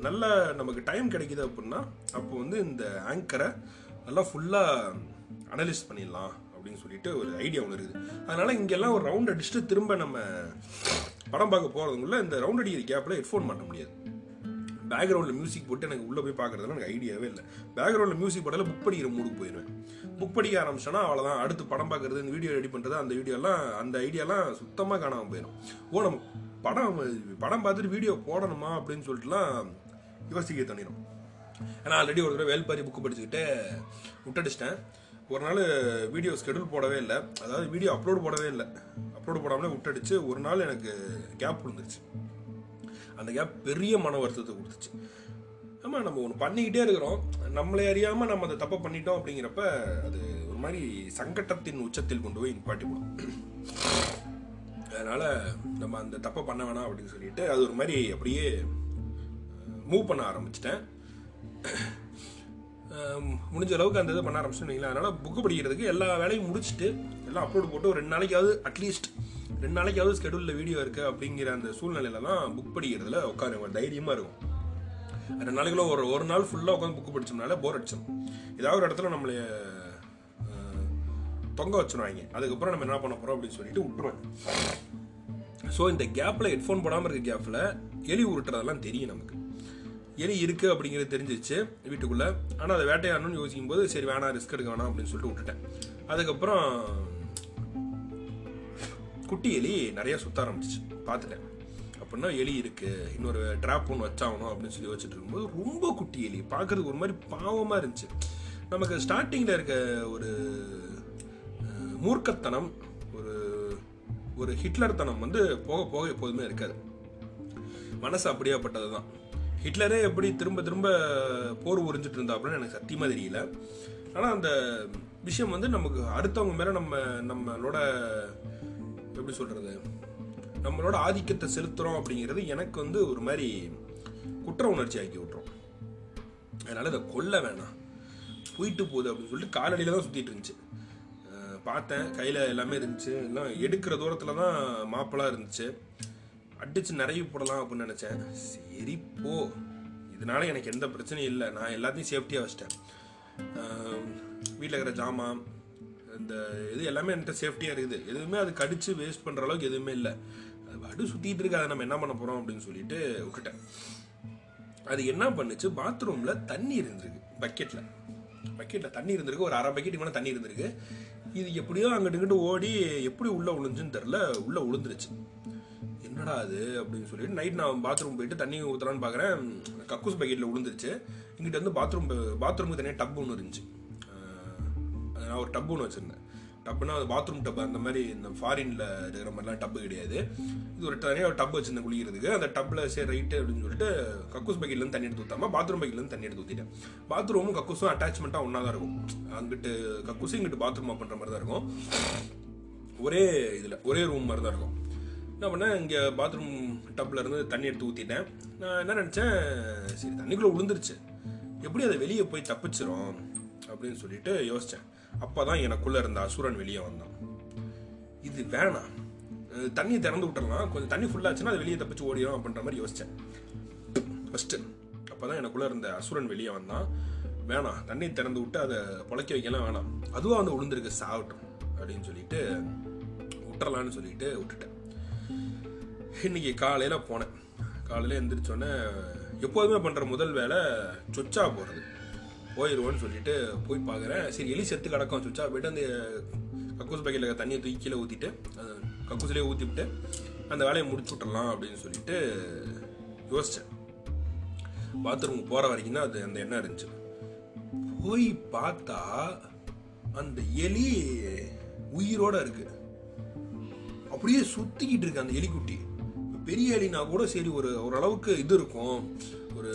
நல்ல நமக்கு டைம் கிடைக்கிது அப்படின்னா அப்போ வந்து இந்த ஆங்கரை நல்லா ஃபுல்லாக அனலிஸ்ட் பண்ணிடலாம் அப்படின்னு சொல்லிட்டு ஒரு ஐடியா ஒன்று இருக்குது. அதனால் இங்கெல்லாம் ஒரு ரவுண்ட் அடிச்சுட்டு திரும்ப நம்ம படம் பார்க்க போகிறதுக்குள்ளே இந்த ரவுண்ட் அடிக்கிற கேப்பில் ஹெட்ஃபோன் மாட்ட முடியாது. பேக்ரவுண்டில் மியூசிக் போட்டு எனக்கு உள்ளே போய் பார்க்குறதுலாம் எனக்கு ஐடியாவே இல்லை. பேக்ரவுண்டில் மியூசிக் போட்டால புக் படிக்கிற மூடுக்கு போயிடுவேன் புக் படிக்க ஆரம்பிச்சோன்னா அவ்வளோதான் அடுத்து படம் பார்க்குறது இந்த வீடியோ ரெடி பண்ணுறது அந்த வீடியோலாம் அந்த ஐடியாலாம் சுத்தமாக காணாமல் போயிடும் ஓ நம்ம படம் படம் பார்த்துட்டு வீடியோ போடணுமா அப்படின்னு சொல்லிட்டுலாம் யோசிக்க தண்ணிடும் ஏன்னா ஆல்ரெடி ஒரு தடவை வேல்பாரி புக்கு படிச்சுக்கிட்டு விட்டடிச்சிட்டேன். ஒரு நாள் வீடியோ ஸ்கெடியூல் போடவே இல்லை. அதாவது வீடியோ அப்லோட் போடவே இல்லை. அப்லோட் போடாமலே விட்டடிச்சு ஒரு நாள் எனக்கு கேப் விழுந்துருச்சு. அந்த கேப் பெரிய மன வருத்தத்தை கொடுத்துச்சு. ஆமாம் நம்ம ஒன்று பண்ணிக்கிட்டே இருக்கிறோம். நம்மளை அறியாமல் நம்ம அதை தப்பை பண்ணிட்டோம் அப்படிங்கிறப்ப அது ஒரு மாதிரி சங்கட்டத்தின் உச்சத்தில் கொண்டு போய் நிப்பாட்டி போடும். அதனால் நம்ம அந்த தப்பை பண்ண வேணாம் அப்படின்னு சொல்லிட்டு அது ஒரு மாதிரி அப்படியே மூவ் பண்ண ஆரம்பிச்சிட்டேன். முடிஞ்ச அளவுக்கு அந்த இதை பண்ண ஆரம்பிச்சுன்னு வைங்களேன். அதனால் புக்கு படிக்கிறதுக்கு எல்லா வேலையும் முடிச்சுட்டு எல்லாம் அப்லோடு போட்டு ஒரு ரெண்டு நாளைக்காவது அட்லீஸ்ட் ரெண்டு நாளைக்காவது ஸ்கெடியூலில் வீடியோ இருக்குது அப்படிங்கிற அந்த சூழ்நிலையில தான் புக் படிக்கிறதுல உட்காரு தைரியமாக இருக்கும். ரெண்டு நாளைக்குள்ள ஒரு ஒரு நாள் ஃபுல்லாக உட்காந்து புக்கு படிச்சோம்னால போர் அடிச்சோம் ஏதாவது ஒரு இடத்துல நம்மளை தொங்க வச்சுருவாங்க. அதுக்கப்புறம் நம்ம என்ன பண்ண போகிறோம் அப்படின்னு சொல்லிட்டு விட்டுருவேன் ஸோ இந்த கேப்பில் ஹெட்ஃபோன் போடாமல் இருக்க கேப்பில் எலி உருட்டுறதெல்லாம் தெரியும் நமக்கு. எலி இருக்குது அப்படிங்கிறது தெரிஞ்சிச்சு வீட்டுக்குள்ளே. ஆனால் அதை வேட்டையாடணும்னு யோசிக்கும் போது சரி வேணாம் ரிஸ்க் எடுக்க வேணாம் அப்படின்னு சொல்லிட்டு விட்டுட்டேன். அதுக்கப்புறம் குட்டி எலி நிறைய சுத்த ஆரம்பிச்சிச்சு. பார்த்துட்டேன். அப்படின்னா எலி இருக்கு. இன்னொரு ட்ராப் ஒன்று வச்சாகணும் அப்படின்னு சொல்லி வச்சுட்டு இருக்கும்போது ரொம்ப குட்டி எலி. பார்க்கறதுக்கு ஒரு மாதிரி பாவமாக இருந்துச்சு. நமக்கு ஸ்டார்டிங்கில் இருக்க ஒரு மூர்க்கத்தனம் ஒரு ஒரு ஹிட்லர் தனம் வந்து போக போக எப்போதுமே இருக்காது. மனசு அப்படியாப்பட்டது தான் ஹிட்லரே எப்படி திரும்ப திரும்ப போர் உறிஞ்சிட்டு இருந்தா அப்படின்னு எனக்கு சத்தியமாக தெரியல. ஆனால் அந்த விஷயம் வந்து நமக்கு அடுத்தவங்க மேலே நம்ம நம்மளோட எப்படி சொல்கிறது நம்மளோட ஆதிக்கத்தை செலுத்துகிறோம் அப்படிங்கிறது எனக்கு வந்து ஒரு மாதிரி குற்ற உணர்ச்சி ஆக்கி விட்றோம் அதனால் இதை கொல்ல வேணாம். போயிட்டு போகுது அப்படின்னு சொல்லிட்டு காலடியில் தான் சுற்றிட்டு இருந்துச்சு. பார்த்தேன். கையில் எல்லாமே இருந்துச்சு. எல்லாம் எடுக்கிற தூரத்தில் தான் மாப்பிளாக இருந்துச்சு. அடிச்சு நிறைய போடலாம் அப்படின்னு நினச்சேன். சரி போ. இதனால எனக்கு எந்த பிரச்சனையும் இல்லை. நான் எல்லாத்தையும் சேஃப்டியாக வச்சிட்டேன். வீட்டில் இருக்கிற ஜாமான் இந்த இது எல்லாமே என்கிட்ட சேஃப்டியாக இருக்குது. எதுவுமே அது கடிச்சு வேஸ்ட் பண்ணுற அளவுக்கு எதுவுமே இல்லை. அது பாட்டு சுற்றிட்டு இருக்கு. அதை நம்ம என்ன பண்ண போகிறோம் அப்படின்னு சொல்லிட்டு விட்டுட்டேன் அது என்ன பண்ணுச்சு? பாத்ரூமில் தண்ணி இருந்திருக்கு. பக்கெட்டில் பக்கெட்டில் தண்ணி இருந்திருக்கு. ஒரு அரை பக்கெட் மேலே தண்ணி இருந்திருக்கு. இது எப்படியோ அங்கிட்டு இங்கிட்டு ஓடி எப்படி உள்ளே விழுந்துன்னு தெரில உள்ளே விழுந்துருச்சு என்னடா அது அப்படின்னு சொல்லிட்டு நைட் நான் பாத்ரூம் போயிட்டு தண்ணி ஊற்றுறான்னு பார்க்குறேன் கக்கூஸ் பக்கெட்டில் விழுந்துருச்சு இங்கிட்ட வந்து பாத்ரூம் பாத்ரூமுக்கு தனியாக டப் ஒன்று இருந்துச்சு. நான் ஒரு டப் ஒன்று வச்சுருந்தேன். டப்புனா அது பாத்ரூம் டப் அந்த மாதிரி இந்த ஃபாரினில் இருக்கிற மாதிரிலாம் டப்பு கிடையாது. இது ஒரு தனியாக ஒரு டப் வச்சுருந்தேன் குளிக்கிறதுக்கு. அந்த டப்பில் சரி ரைட்டு அப்படின்னு சொல்லிட்டு கக்கூஸ் பக்கெட்லேருந்து தண்ணி எடுத்து ஊற்றாமல் பாத்ரூம் பக்கெட்லேருந்து தண்ணி எடுத்து ஊற்றிட்டேன் பாத்ரூமும் கக்கூஸும் அட்டாச்மெண்ட்டாக ஒன்றா தான் இருக்கும். அங்கிட்டு கக்கூஸும் இங்கிட்டு பாத்ரூமாக பண்ணுற மாதிரி தான் இருக்கும். ஒரே இதில் ஒரே ரூம் மாதிரி தான் இருக்கும். என்ன பண்ணேன் இங்கே பாத்ரூம் டப்பில் இருந்து தண்ணி எடுத்து ஊற்றிட்டேன் நான் என்ன நினச்சேன் சரி தண்ணிக்குள்ளே விழுந்துருச்சு எப்படி அதை வெளியே போய் தப்பிச்சிரும் அப்படின்னு சொல்லிட்டு யோசித்தேன் அப்போ தான் எனக்குள்ளே இருந்த அசுரன் வெளியே வந்தான். இது வேணாம். தண்ணி திறந்து விட்டுறலாம். கொஞ்சம் தண்ணி ஃபுல்லாச்சுன்னா அது வெளியே தப்பிச்சு ஓடிடும் அப்படின்ற மாதிரி யோசித்தேன் ஃபஸ்ட்டு அப்போ தான் எனக்குள்ளே இருந்த அசுரன் வெளியே வந்தான். வேணாம் தண்ணி திறந்து விட்டு அதை பொழைக்க வைக்கலாம் வேணாம். அதுவும் வந்து விழுந்திருக்கு சாகட்டும் அப்படின்னு சொல்லிட்டு விட்டுறலான்னு சொல்லிட்டு விட்டுட்டேன். இன்னைக்கு காலையில் போனேன். காலையில் எந்திரிச்சோன்னே எப்போதுமே பண்ணுற முதல் வேலை சொச்சா போகிறது போயிடுவோன்னு சொல்லிட்டு போய் பார்க்குறேன். சரி எலி செத்து கிடக்கும். சொச்சா போயிட்டு அந்த கக்கூஸ் பைக்கில் தண்ணியை தூக்கி கீழே ஊற்றிட்டு கக்கூஸ்லேயே ஊற்றி விட்டு அந்த வேலையை முடிச்சு விட்டுறலாம் அப்படின்னு சொல்லிட்டு யோசித்தேன் பாத்ரூம் போகிற வரைக்கும் தான் அது அந்த எண்ணம் இருந்துச்சு. போய் பார்த்தா அந்த எலி உயிரோட இருக்கு. அப்படியே சுத்திக்கிட்டு இருக்கு அந்த எலிக்குட்டி. பெரிய எலினா கூட சரி ஒரு ஓரளவுக்கு இது இருக்கும். ஒரு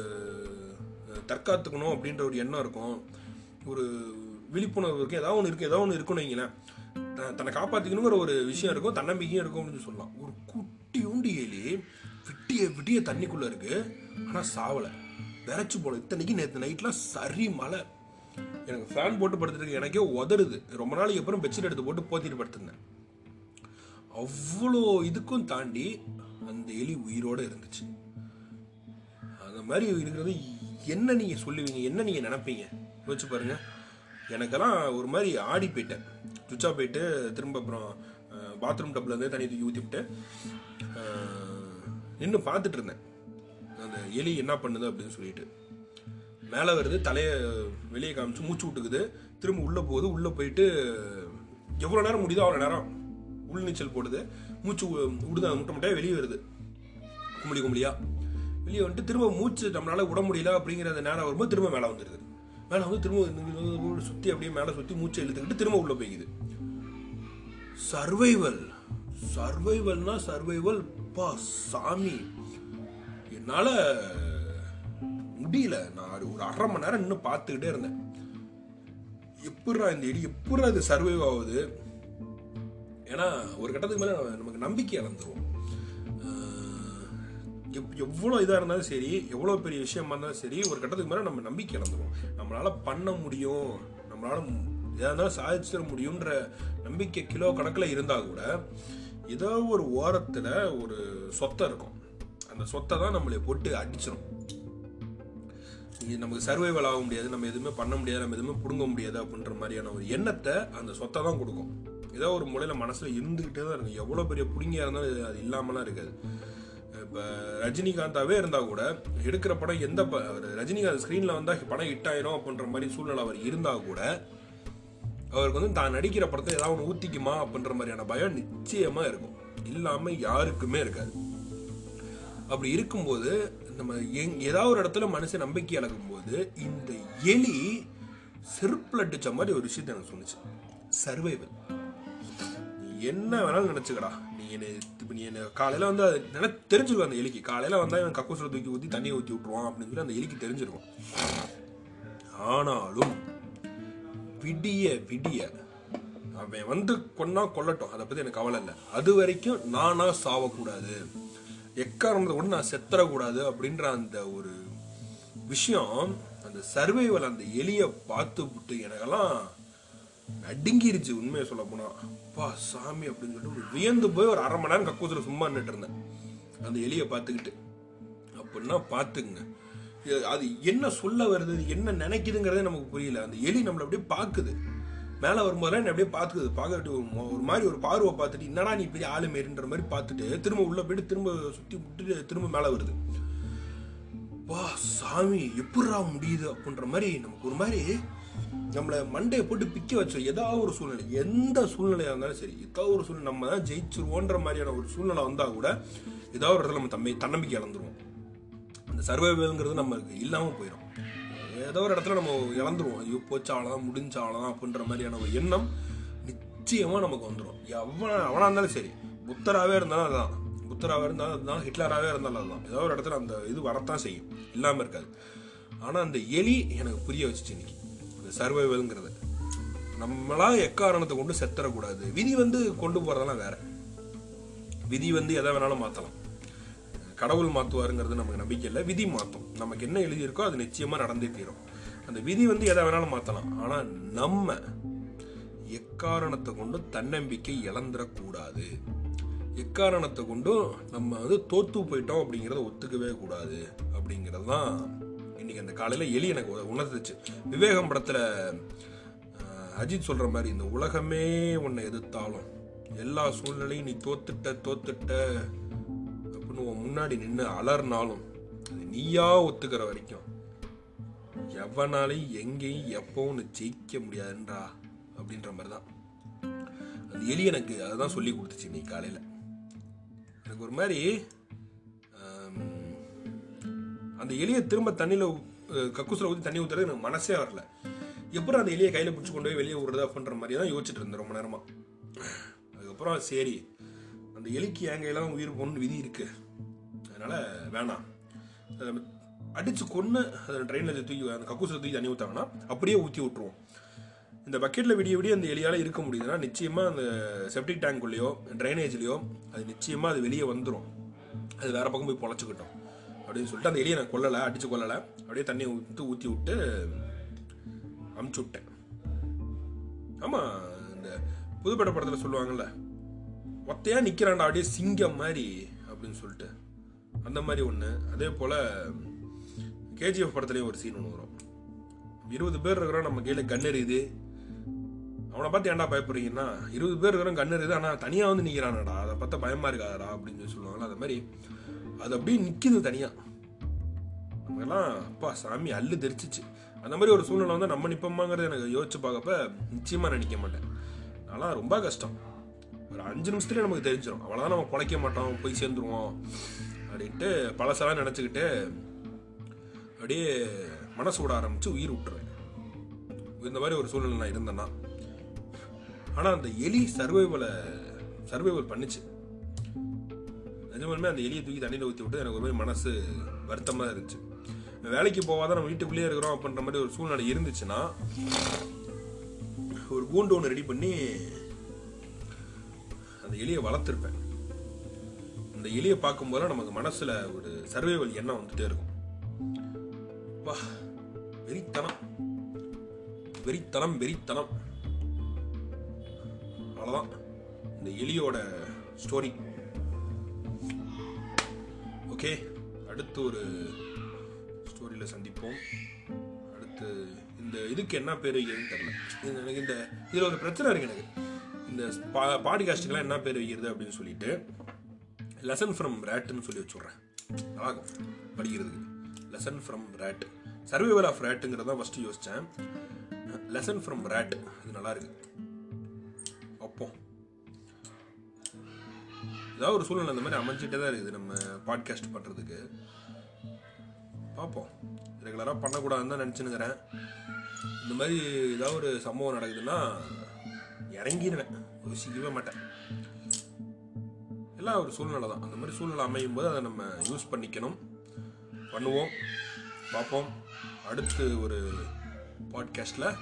தற்காத்துக்கணும் அப்படின்ற ஒரு எண்ணம் இருக்கும். ஒரு விழிப்புணர்வு இருக்கும் ஏதாவது ஒன்று இருக்கு. ஏதாவது ஒன்று இருக்குன்னு வைங்களேன். த- தன்னை காப்பாற்றிக்கணுங்கிற ஒரு விஷயம் இருக்கும். தன்னம்பிக்கையும் இருக்கும் அப்படின்னு சொல்லலாம். ஒரு குட்டி உண்டி எலி விட்டிய விட்டிய தண்ணிக்குள்ளே இருக்கு. ஆனால் சாவலை. விரைச்சி போல. இத்தனைக்கு நேற்று நைட்லாம் சரி மழை. எனக்கு ஃபேன் போட்டு படுத்துருக்கு எனக்கே உதருது ரொம்ப நாளைக்கு அப்புறம் பெட்ஷீட் எடுத்து போட்டு போத்திட்டு படுத்திருந்தேன். அவ்வளோ இதுக்கும் தாண்டி அந்த எலி உயிரோட இருந்துச்சு. அந்த மாதிரி இருக்கிறது என்ன நீங்கள் சொல்லுவீங்க? என்ன நீங்கள் நினைப்பீங்க? யோசிச்சு பாருங்க. எனக்கெல்லாம் ஒரு மாதிரி ஆடி போயிட்டேன். சுவிட்சா போயிட்டு திரும்ப அப்புறம் பாத்ரூம் டப்ல தண்ணி தூக்கி ஊற்றிவிட்டு நின்று பார்த்துட்டு இருந்தேன். அந்த எலி என்ன பண்ணுது அப்படின்னு சொல்லிட்டு. மேலே வருது தலையை வெளியே காமிச்சு மூச்சு விட்டுக்குது. திரும்ப உள்ளே போகுது. உள்ளே போயிட்டு எவ்வளோ நேரம் முடியுதோ அவ்வளோ நேரம் உள் நீச்சல் போடுது. மூச்சு விடுதான் விடுது அது முட்டை முட்டையாக வெளியே வருது. கும்பலி கும்பலியாக வெளியே வந்துட்டு திரும்ப மூச்சு நம்மளால விட முடியல அப்படிங்கிறத நேரம் வரும்போது திரும்ப மேலே வந்துடுது மேலே வந்து திரும்ப சுற்றி அப்படியே மேலே சுற்றி மூச்சை இழுத்துக்கிட்டு திரும்ப உள்ளே போய்க்குது. சர்வைவல் சர்வைவல்னா சர்வைவல் பா சாமி. என்னால் முடியல. நான் ஒரு ஒரு அரை மணி நேரம் இன்னும் பார்த்துக்கிட்டே இருந்தேன். எப்படா இந்த எலி எப்படா இது சர்வைவ் ஆகுது? ஏன்னா ஒரு கட்டத்துக்கு மேலே நமக்கு நம்பிக்கை இழந்துருவோம். எவ்வளோ இதாக இருந்தாலும் சரி எவ்வளோ பெரிய விஷயமா இருந்தாலும் சரி ஒரு கட்டத்துக்கு மேலே நம்ம நம்பிக்கை இழந்துருவோம். நம்மளால பண்ண முடியும் நம்மளால எதாக இருந்தாலும் சாதிச்சிட முடியுன்ற நம்பிக்கை கிலோ கணக்கில் இருந்தால் கூட ஏதோ ஒரு ஓரத்தில் ஒரு சொத்தை இருக்கும். அந்த சொத்தை தான் நம்மளை போட்டு அடிச்சிடும் இது நமக்கு சர்வைவல் ஆக முடியாது நம்ம எதுவுமே பண்ண முடியாது நம்ம எதுவுமே பிடுங்க முடியாது அப்படின்ற மாதிரியான ஒரு எண்ணத்தை அந்த சொத்தை தான் கொடுக்கும். ஏதோ ஒரு முறையில் மனசில் இருந்துக்கிட்டே தான் இருக்கும். எவ்வளோ பெரிய பிடுங்கியாக இருந்தாலும் அது இல்லாமலாம் இருக்காது. இப்போ ரஜினிகாந்தாவே இருந்தால் கூட எடுக்கிற படம் எந்த ப- ரஜினிகாந்த் ஸ்க்ரீனில் வந்தால் படம் ஹிட் ஆயிரும் அப்படின்ற மாதிரி சூழ்நிலை அவர் இருந்தால் கூட அவருக்கு வந்து தான் நடிக்கிற படத்தை ஏதாவது ஒன்று ஊற்றிக்குமா அப்படின்ற மாதிரியான பயம் நிச்சயமாக இருக்கும். இல்லாமல் யாருக்குமே இருக்காது. அப்படி இருக்கும்போது நம்ம எங் ஏதாவது ஒரு இடத்துல மனுஷன் நம்பிக்கை இழக்கும் போது இந்த எலி செருப்பில் அடித்த மாதிரி ஒரு விஷயத்தை எனக்கு சொன்னிச்சு. சர்வைவல் என்ன வேணாலும் நினச்சிக்கடா. நீ என்ன இப்போ நீ என்ன காலையில் வந்து அது நினை தெரிஞ்சிருக்கும் அந்த எலிக்கு. காலையில் வந்தால் இவன் கக்கூசில் தூக்கி ஊற்றி தண்ணியை ஊற்றி விட்ருவான் அப்படின்னு சொல்லி அந்த எலிக்கு தெரிஞ்சிருக்கும். ஆனாலும் விடிய விடிய அவன் வந்து கொன்னா கொல்லட்டும். அதை பற்றி எனக்கு கவலை இல்லை. அது வரைக்கும் நானாக சாவக்கூடாது. எக்காரணத்தை கூட நான் செத்துறக்கூடாது அப்படின்ற அந்த ஒரு விஷயம் அந்த சர்வைவல் அந்த எலியை பார்த்து விட்டு எனக்கெல்லாம் நடுங்கிருச்சு உண்மையை சொல்ல போனால் அப்பா சாமி அப்படின்னு சொல்லிட்டு ஒரு வியந்து போய் ஒரு அரை மணி நேரம் கக்கூசில் சும்மா நின்றுட்டு இருந்தேன். அந்த எலியை பார்த்துக்கிட்டு. அப்படின்னா பார்த்துங்க அது என்ன சொல்ல வருது என்ன நினைக்குதுங்கிறதே நமக்கு புரியல. அந்த எலி நம்மளை அப்படியே பார்க்குது. மேலே வரும்போதெல்லாம் என்ன அப்படியே பார்த்துக்குது பார்க்கட்டு ஒரு ஒரு மாதிரி ஒரு பார்வை பார்த்துட்டு என்னடா நீ பெரிய ஆளு மாரின்ற மாதிரி பார்த்துட்டு திரும்ப உள்ள போயிட்டு திரும்ப சுற்றி விட்டுட்டு திரும்ப மேலே வருது. வா சாமி எப்படா முடியுது அப்படின்ற மாதிரி நமக்கு ஒரு மாதிரி நம்மளை மண்டையை போட்டு பிக்க வச்சோம் ஏதாவது ஒரு சூழ்நிலை எந்த சூழ்நிலையாக இருந்தாலும் சரி ஏதாவது ஒரு சூழ்நிலை நம்ம தான் ஜெயிச்சிருவோன்ற மாதிரியான ஒரு சூழ்நிலை வந்தால் கூட ஏதாவது ஒரு இடத்துல நம்ம தம்பி தன்னம்பிக்கை இழந்துருவோம். அந்த சர்வைவல்ங்கிறது நம்மளுக்கு இல்லாமல் போயிடும் ஏதோ ஒரு இடத்துல நம்ம இழந்துருவோம். ஐயோ போச்சு அவ்வளோதான் அப்படின்ற மாதிரியான ஒரு எண்ணம் நிச்சயமாக நமக்கு வந்துடும் எவனா அவனாக இருந்தாலும் சரி புத்தராகவே இருந்தாலும் அதுதான். புத்தராகவே இருந்தாலும் அதுதான் ஹிட்லராகவே இருந்தாலும் அதுதான். ஏதோ ஒரு இடத்துல அந்த இது வரத்தான் செய்யும். இல்லாமல் இருக்காது. ஆனால் அந்த எலி எனக்கு புரிய வச்சுச்சு இன்னைக்கு. இந்த சர்வைவல்ங்கிறது நம்மளா எக்காரணத்தை கொண்டு செத்துறக்கூடாது. விதி வந்து கொண்டு போகிறதெல்லாம் வேற. விதி வந்து எதை வேணாலும் மாற்றலாம் கடவுள் மாற்றுவாருங்கிறது நமக்கு நம்பிக்கை இல்லை. விதி மாற்றும் நமக்கு என்ன எழுதியிருக்கோ அது நிச்சயமாக நடந்தே தீரும். அந்த விதி வந்து எதை வேணாலும் மாற்றலாம் ஆனால் நம்ம எக்காரணத்தை கொண்டும் தன்னம்பிக்கை இழந்துடக்கூடாது எக்காரணத்தை கொண்டும் நம்ம வந்து தோத்து போயிட்டோம் அப்படிங்கிறத ஒத்துக்கவே கூடாது. அப்படிங்கிறது தான் இன்னைக்கு அந்த காலையில் எலி எனக்கு உணர்ந்துச்சு விவேகம் படத்தில் அஜித் சொல்ற மாதிரி இந்த உலகமே உன்னை எதிர்த்தாலும் எல்லா சூழ்நிலையும் நீ தோத்துட்ட தோத்துட்ட அப்படின்னு உன் முன்னாடி நின்று அலர்னாலும் அது நீயா ஒத்துக்கிற வரைக்கும் எவனாலையும் எங்கேயும் எப்பவும் ஜெயிக்க முடியாதுன்றா அப்படின்ற மாதிரி தான் அந்த எலி எனக்கு அதை தான் சொல்லி கொடுத்துச்சு இன்னைக்கு காலையில். எனக்கு ஒரு மாதிரி அந்த எலியை திரும்ப தண்ணியில் கக்கூசில் ஊற்றி தண்ணி ஊற்றுறது எனக்கு மனசே வரல. எப்படி அந்த எலியை கையில் பிடிச்சி கொண்டு போய் வெளியே விடுறது அப்படின்ற மாதிரி தான் யோசிச்சுட்டு இருந்தேன் ரொம்ப நேரமாக அதுக்கப்புறம் சரி அந்த எலிக்கு என் கையெல்லாம் உயிர் போகணும்னு விதி இருக்கு. அதனால வேணாம். அதை நம்ம கொன்று அதை ட்ரெயினில் தூக்கி அந்த கக்கூசில் தூக்கி தண்ணி ஊற்றாங்கன்னா அப்படியே ஊற்றி விட்ருவோம் இந்த பக்கெட்டில் விடிய விடிய அந்த எலியால் இருக்க முடியுதுன்னா நிச்சயமாக அந்த செப்டிக் டேங்க்குள்ளேயோ ட்ரைனேஜ்லேயோ அது நிச்சயமாக அது வெளியே வந்துடும் அது வேறு பக்கம் போய் பொழைச்சிக்கிட்டோம். அப்படின்னு சொல்லிட்டு அந்த எலியை நான் கொல்லலை அடிச்சு கொல்லலை. அப்படியே தண்ணி ஊற்றி ஊற்றி விட்டு அமுச்சு விட்டேன். ஆமாம் இந்த புதுப்பட படத்தில் சொல்லுவாங்கல்ல ஒத்தையா நிற்கிறான்டா அப்படியே சிங்கம் மாதிரி அப்படின்னு சொல்லிட்டு. அந்த மாதிரி ஒன்று அதே போல் கேஜிஎஃப் படத்துலேயும் ஒரு சீன் ஒன்று வரும். இருபது பேர் இருக்கிறோம் நம்ம கையில் கன் எறியுது அவனை பார்த்து ஏன்டா பயப்படுறீங்கன்னா இருபது பேர் இருக்கிறோம் கன் எறியுது ஆனால் தனியாக வந்து நிற்கிறானடா அதை பார்த்தா பயமாக இருக்காதடா அப்படின்னு சொல்லி சொல்லுவாங்களா அது மாதிரி. அது அப்படியே நிற்கிது தனியாக நமக்கெல்லாம் அப்பா சாமி அள்ளு தெரிச்சிச்சு அந்த மாதிரி ஒரு சூழ்நிலை வந்து நம்ம நிற்போமாங்கிறத எனக்கு யோசிச்சு பார்க்கப்ப நிச்சயமாக நினைக்க மாட்டேன். அதெல்லாம் ரொம்ப கஷ்டம். ஒரு அஞ்சு நிமிஷத்துலேயே நமக்கு தெரிஞ்சிடும் அவ்வளோதான் நம்ம பொழைக்க மாட்டோம் போய் சேர்ந்துருவோம் அப்படின்ட்டு பழசெல்லாம் நினச்சிக்கிட்டு அப்படியே மனசு விட ஆரம்பித்து உயிர் விட்டுருவேன். இந்த மாதிரி ஒரு சூழ்நிலை நான் இருந்தேன்னா. ஆனால் அந்த எலி சர்வைவலை சர்வைவல் பண்ணுச்சு. நிஜமாலுமே அந்த எலியை தூக்கி தண்ணியில் ஊற்றி விட்டு எனக்கு ஒரு மாதிரி மனசு வருத்தமாக இருந்துச்சு. வேலைக்கு போவாத நம்ம வீட்டுக்குள்ளேயே இருக்கிறோம் அப்படின்ற மாதிரி ஒரு சூழ்நிலை இருந்துச்சுன்னா ஒரு கூண்டு ஒன்று ரெடி பண்ணி அந்த எலியை வளர்த்துருப்பேன். அந்த எலியை பார்க்கும்போது நமக்கு மனசில் ஒரு சர்வைவல் எண்ணம் வந்துட்டே இருக்கும். வா வெறித்தனம். வெறித்தனம் வெறித்தனம். அவ்வளோதான் இந்த எலியோட ஸ்டோரி ஓகே அடுத்து ஒரு ஸ்டோரியில் சந்திப்போம். அடுத்து இந்த இதுக்கு என்ன பேர் வைக்கிறதுன்னு தெரில இது எனக்கு இந்த இதில் ஒரு பிரச்சனை இருக்கு எனக்கு. இந்த பா பாட்காஸ்ட்டுக்கெல்லாம் என்ன பேர் வைக்கிறது அப்படின்னு சொல்லிட்டு லெசன் ஃப்ரம் ரேட்டுன்னு சொல்லி வச்சுட்றேன். ஆகும் படிக்கிறதுக்கு. Lesson from rat survival of ரேட்டுங்கிறத தான் ஃபஸ்ட்டு யோசித்தேன் லெசன் ஃப்ரம் ரேட் இது நல்லாயிருக்கு அப்போ ஏதாவது ஒரு சூழ்நிலை அந்த மாதிரி அமைஞ்சிட்டே தான் இருக்குது நம்ம பாட்காஸ்ட் பண்ணுறதுக்கு பார்ப்போம். ரெகுலராக பண்ணக்கூடாதுன்னு தான் நினச்சினுக்கிறேன் இந்த மாதிரி ஏதாவது ஒரு சம்பவம் நடக்குதுன்னா இறங்கிடுவேன் யோசிக்கவே மாட்டேன். எல்லாம் ஒரு சூழ்நிலை தான். அந்த மாதிரி சூழ்நிலை அமையும் போது அதை நம்ம யூஸ் பண்ணிக்கணும். பண்ணுவோம். பார்ப்போம். அடுத்து ஒரு பாட்காஸ்ட்டில்